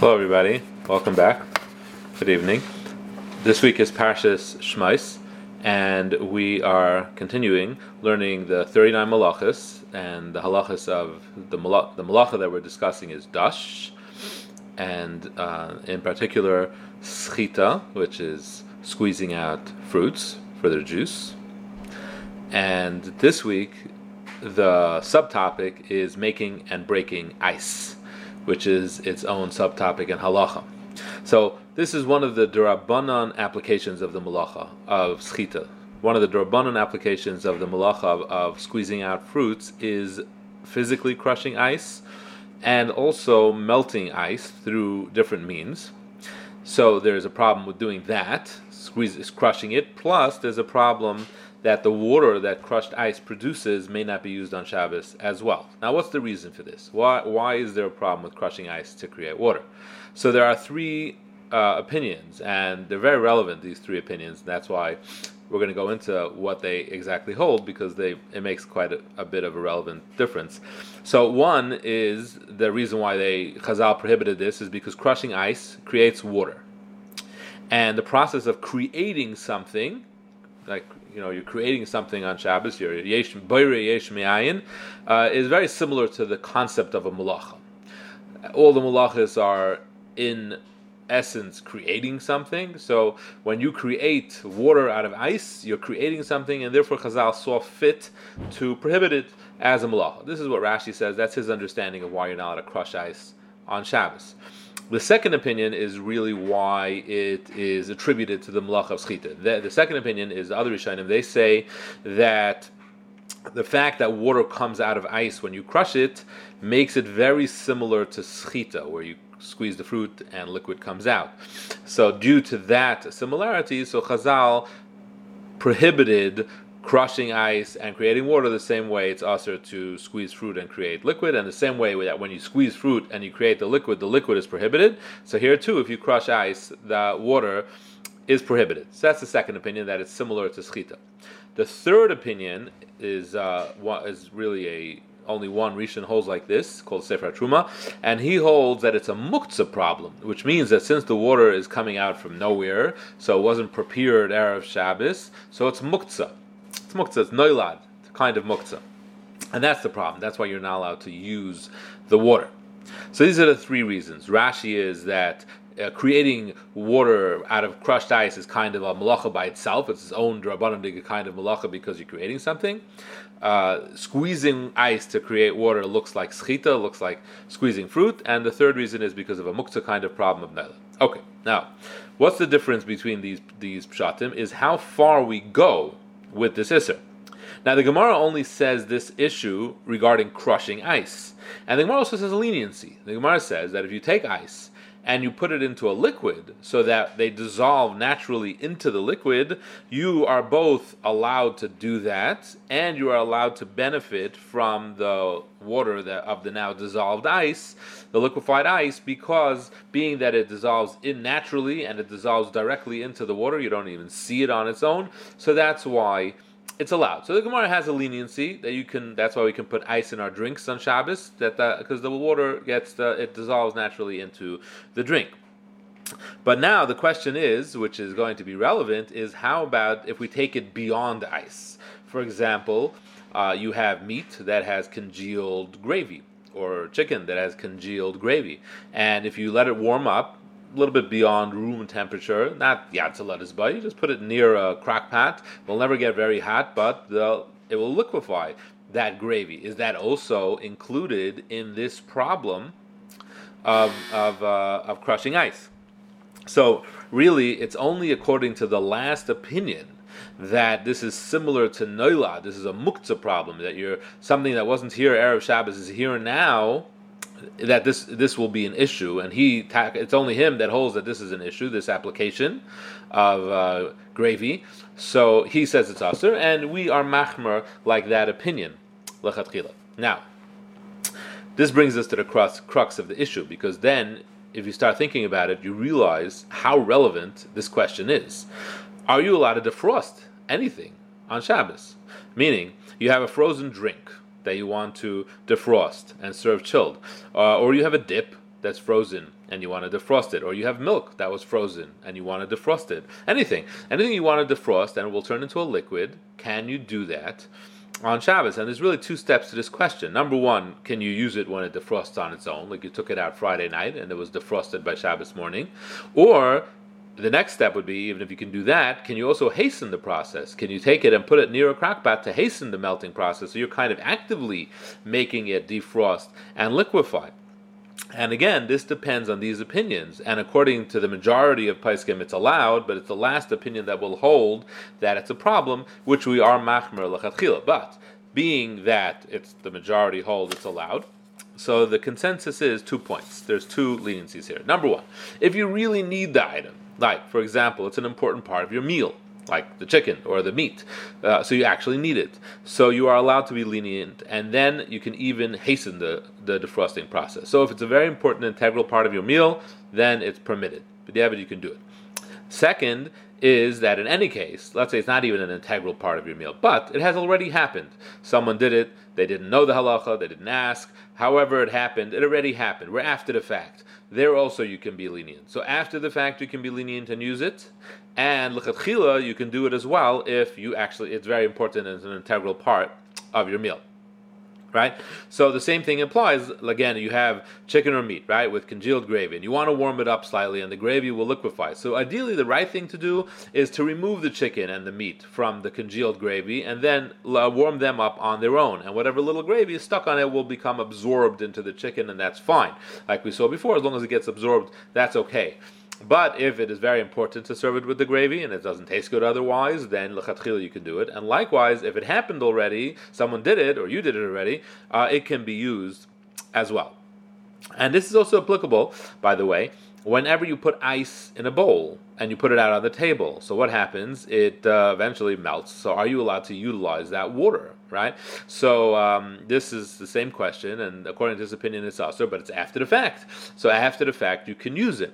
Hello, everybody. Welcome back. Good evening. This week is Parshas Shmais, and we are continuing learning the 39 malachas, and the halachas of the, malach, the malacha that we're discussing is dash, and uh, in particular, schita, which is squeezing out fruits for their juice. And this week, the subtopic is making and breaking ice which is its own subtopic in halacha. So this is one of the durabanan applications of the malacha of schita. One of the durabanan applications of the malacha of, of squeezing out fruits is physically crushing ice and also melting ice through different means. So there's a problem with doing that, squeeze, crushing it. Plus, there's a problem that the water that crushed ice produces may not be used on Shabbos as well. Now, what's the reason for this? Why, why is there a problem with crushing ice to create water? So, there are three uh, opinions, and they're very relevant, these three opinions. And that's why we're going to go into what they exactly hold because they it makes quite a, a, bit of a relevant difference. So one is the reason why they Chazal prohibited this is because crushing ice creates water, and the process of creating something, like you know you're creating something on Shabbos, you're yesh yesh uh, is very similar to the concept of a malacha. All the malachas are in essence creating something. So when you create water out of ice, you're creating something, and therefore Chazal saw fit to prohibit it as a malacha. This is what Rashi says. That's his understanding of why you're not allowed to crush ice on Shabbos. The second opinion is really why it is attributed to the Malach of Schita. The, the second opinion is the other Rishonim. They say that the fact that water comes out of ice when you crush it makes it very similar to schita, where you squeeze the fruit and liquid comes out. So, due to that similarity, so Chazal prohibited crushing ice and creating water the same way it's also to squeeze fruit and create liquid and the same way that when you squeeze fruit and you create the liquid the liquid is prohibited. So here too if you crush ice the water is prohibited. So that's the second opinion that it's similar to schita the third opinion is uh, is really a only one Rishon holds like this, called Sefer Truma, and he holds that it's a muktzah problem, which means that since the water is coming out from nowhere, so it wasn't prepared Erev Shabbos, so it's muktzah. It's muktzah, it's noilad, it's kind of muktzah. And that's the problem. That's why you're not allowed to use the water. So these are the three reasons. Rashi is that uh, creating water out of crushed ice is kind of a malacha by itself. It's its own drabanan kind of malacha because you're creating something. Uh, squeezing ice to create water looks like schita, looks like squeezing fruit. And the third reason is because of a muktzah kind of problem of nela. Okay, now, what's the difference between these these pshatim? Is how far we go with this Isser. Now, the Gemara only says this issue regarding crushing ice. And the Gemara also says leniency. The Gemara says that if you take ice and you put it into a liquid so that they dissolve naturally into the liquid, you are both allowed to do that and you are allowed to benefit from the water that, of the now dissolved ice, the liquefied ice, because being that it dissolves in naturally and it dissolves directly into the water, you don't even see it on its own. So that's why it's allowed. So the Gemara has a leniency that you can. That's why we can put ice in our drinks on Shabbos. That because the water gets the, it dissolves naturally into the drink. But now the question is, which is going to be relevant, is how about if we take it beyond ice? For example, uh, you have meat that has congealed gravy, or chicken that has congealed gravy, and if you let it warm up, a little bit beyond room temperature, not yatzalat but you just put it near a crock pot. Will never get very hot, but it will liquefy that gravy. Is that also included in this problem of of, uh, of crushing ice? So really, it's only according to the last opinion that this is similar to noila. This is a muktzah problem that you're something that wasn't here erev Shabbos is here now that this this will be an issue, and he it's only him that holds that this is an issue, this application of uh, gravy. So he says it's usher, and we are machmer like that opinion. Now, this brings us to the crux, crux of the issue, because then, if you start thinking about it, you realize how relevant this question is. Are you allowed to defrost anything on Shabbos? Meaning, you have a frozen drink that you want to defrost and serve chilled, uh, or you have a dip that's frozen and you want to defrost it, or you have milk that was frozen and you want to defrost it. Anything, anything you want to defrost and it will turn into a liquid. Can you do that? on Shabbos. And there's really two steps to this question. Number one, can you use it when it defrosts on its own, like you took it out Friday night and it was defrosted by Shabbos morning? Or the next step would be, even if you can do that, can you also hasten the process? Can you take it and put it near a crock pot to hasten the melting process? So you're kind of actively making it defrost and liquefy. And again, this depends on these opinions. And according to the majority of Paiskim, it's allowed, but it's the last opinion that will hold that it's a problem, which we are machmer lechatchila. But being that it's the majority hold, it's allowed. So the consensus is two points. There's two leniencies here. Number one, if you really need the item, like for example, it's an important part of your meal, like the chicken or the meat. Uh, so you actually need it. So you are allowed to be lenient, and then you can even hasten the, the defrosting process. So if it's a very important integral part of your meal, then it's permitted. But yeah, but you can do it. Second is that in any case, let's say it's not even an integral part of your meal, but it has already happened. Someone did it, they didn't know the halacha, they didn't ask. However, it happened, it already happened. We're after the fact. There also you can be lenient. So after the fact, you can be lenient and use it. And lechatchila, you can do it as well if you actually, it's very important and it's an integral part of your meal right? So the same thing applies. Again, you have chicken or meat, right, with congealed gravy, and you want to warm it up slightly, and the gravy will liquefy. So ideally, the right thing to do is to remove the chicken and the meat from the congealed gravy, and then uh, warm them up on their own. And whatever little gravy is stuck on it will become absorbed into the chicken, and that's fine. Like we saw before, as long as it gets absorbed, that's okay. But if it is very important to serve it with the gravy and it doesn't taste good otherwise, then lechatchila you can do it. And likewise, if it happened already, someone did it or you did it already, uh, it can be used as well. And this is also applicable, by the way, whenever you put ice in a bowl and you put it out on the table. So what happens? It uh, eventually melts. So are you allowed to utilize that water? Right. So um, this is the same question, and according to this opinion, it's also, but it's after the fact. So after the fact, you can use it.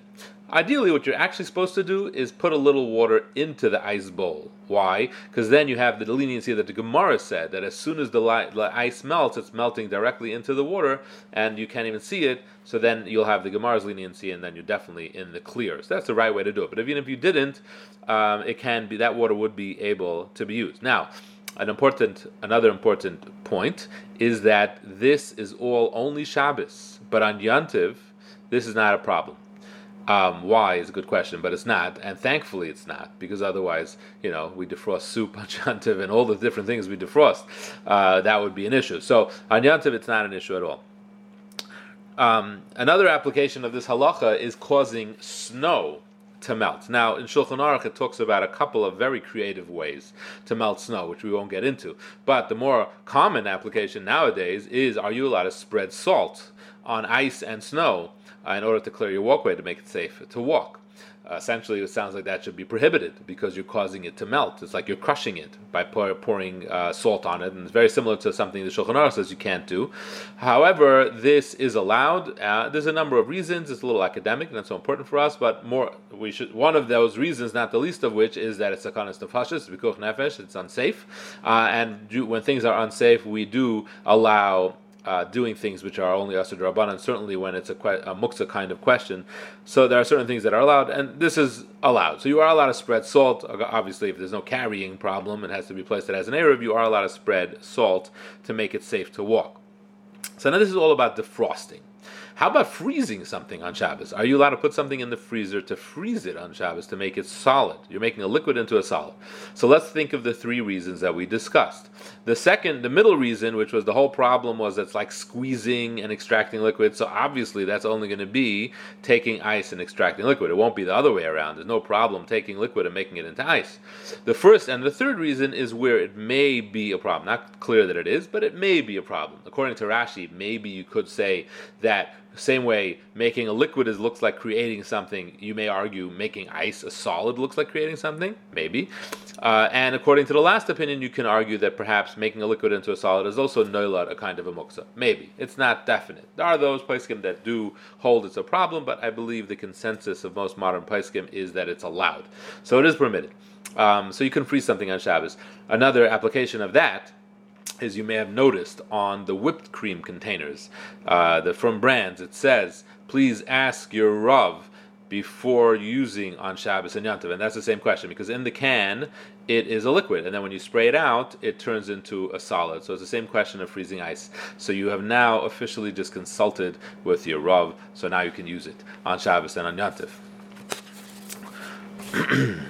Ideally, what you're actually supposed to do is put a little water into the ice bowl. Why? Because then you have the leniency that the Gemara said that as soon as the, li- the, ice melts, it's melting directly into the water, and you can't even see it. So then you'll have the Gemara's leniency, and then you're definitely in the clear. So that's the right way to do it. But even if you didn't, um, it can be that water would be able to be used. Now, an important, another important point is that this is all only Shabbos, but on Yantiv, this is not a problem. Um, why is a good question, but it's not, and thankfully it's not, because otherwise, you know, we defrost soup on Yantiv and all the different things we defrost. Uh, that would be an issue. So on Yantiv, it's not an issue at all. Um, another application of this halacha is causing snow to melt. Now, in Shulchan Aruch, it talks about a couple of very creative ways to melt snow, which we won't get into. But the more common application nowadays is: Are you allowed to spread salt on ice and snow? uh, in order to clear your walkway to make it safe to walk. Uh, essentially, it sounds like that should be prohibited because you're causing it to melt. It's like you're crushing it by pour, pouring uh, salt on it, and it's very similar to something the Shulchan Aruch says you can't do. However, this is allowed. Uh, there's a number of reasons. It's a little academic, not so important for us. But more, we should. One of those reasons, not the least of which, is that it's of nefashis, nefesh. It's unsafe, uh, and do, when things are unsafe, we do allow uh, doing things which are only asur rabbanan, certainly when it's a, que- a muksa kind of question. So there are certain things that are allowed, and this is allowed. So you are allowed to spread salt. Obviously, if there's no carrying problem, it has to be placed as an eruv, you are allowed to spread salt to make it safe to walk. So now this is all about defrosting. How about freezing something on Shabbos? Are you allowed to put something in the freezer to freeze it on Shabbos to make it solid? You're making a liquid into a solid. So let's think of the three reasons that we discussed. The second, the middle reason, which was the whole problem, was it's like squeezing and extracting liquid. So obviously, that's only going to be taking ice and extracting liquid. It won't be the other way around. There's no problem taking liquid and making it into ice. The first and the third reason is where it may be a problem. Not clear that it is, but it may be a problem. According to Rashi, maybe you could say that same way, making a liquid is looks like creating something. You may argue making ice a solid looks like creating something, maybe. Uh, and according to the last opinion, you can argue that perhaps making a liquid into a solid is also noilad, a kind of a muksa. Maybe it's not definite. There are those paiskim that do hold it's a problem, but I believe the consensus of most modern paiskim is that it's allowed, so it is permitted. Um, so you can freeze something on Shabbos. Another application of that as you may have noticed on the whipped cream containers, uh, the frum brands, it says please ask your Rav before using on Shabbos and Yantav? And that's the same question because in the can it is a liquid, and then when you spray it out, it turns into a solid. So it's the same question of freezing ice. So you have now officially just consulted with your Rav, so now you can use it on Shabbos and on Yantav.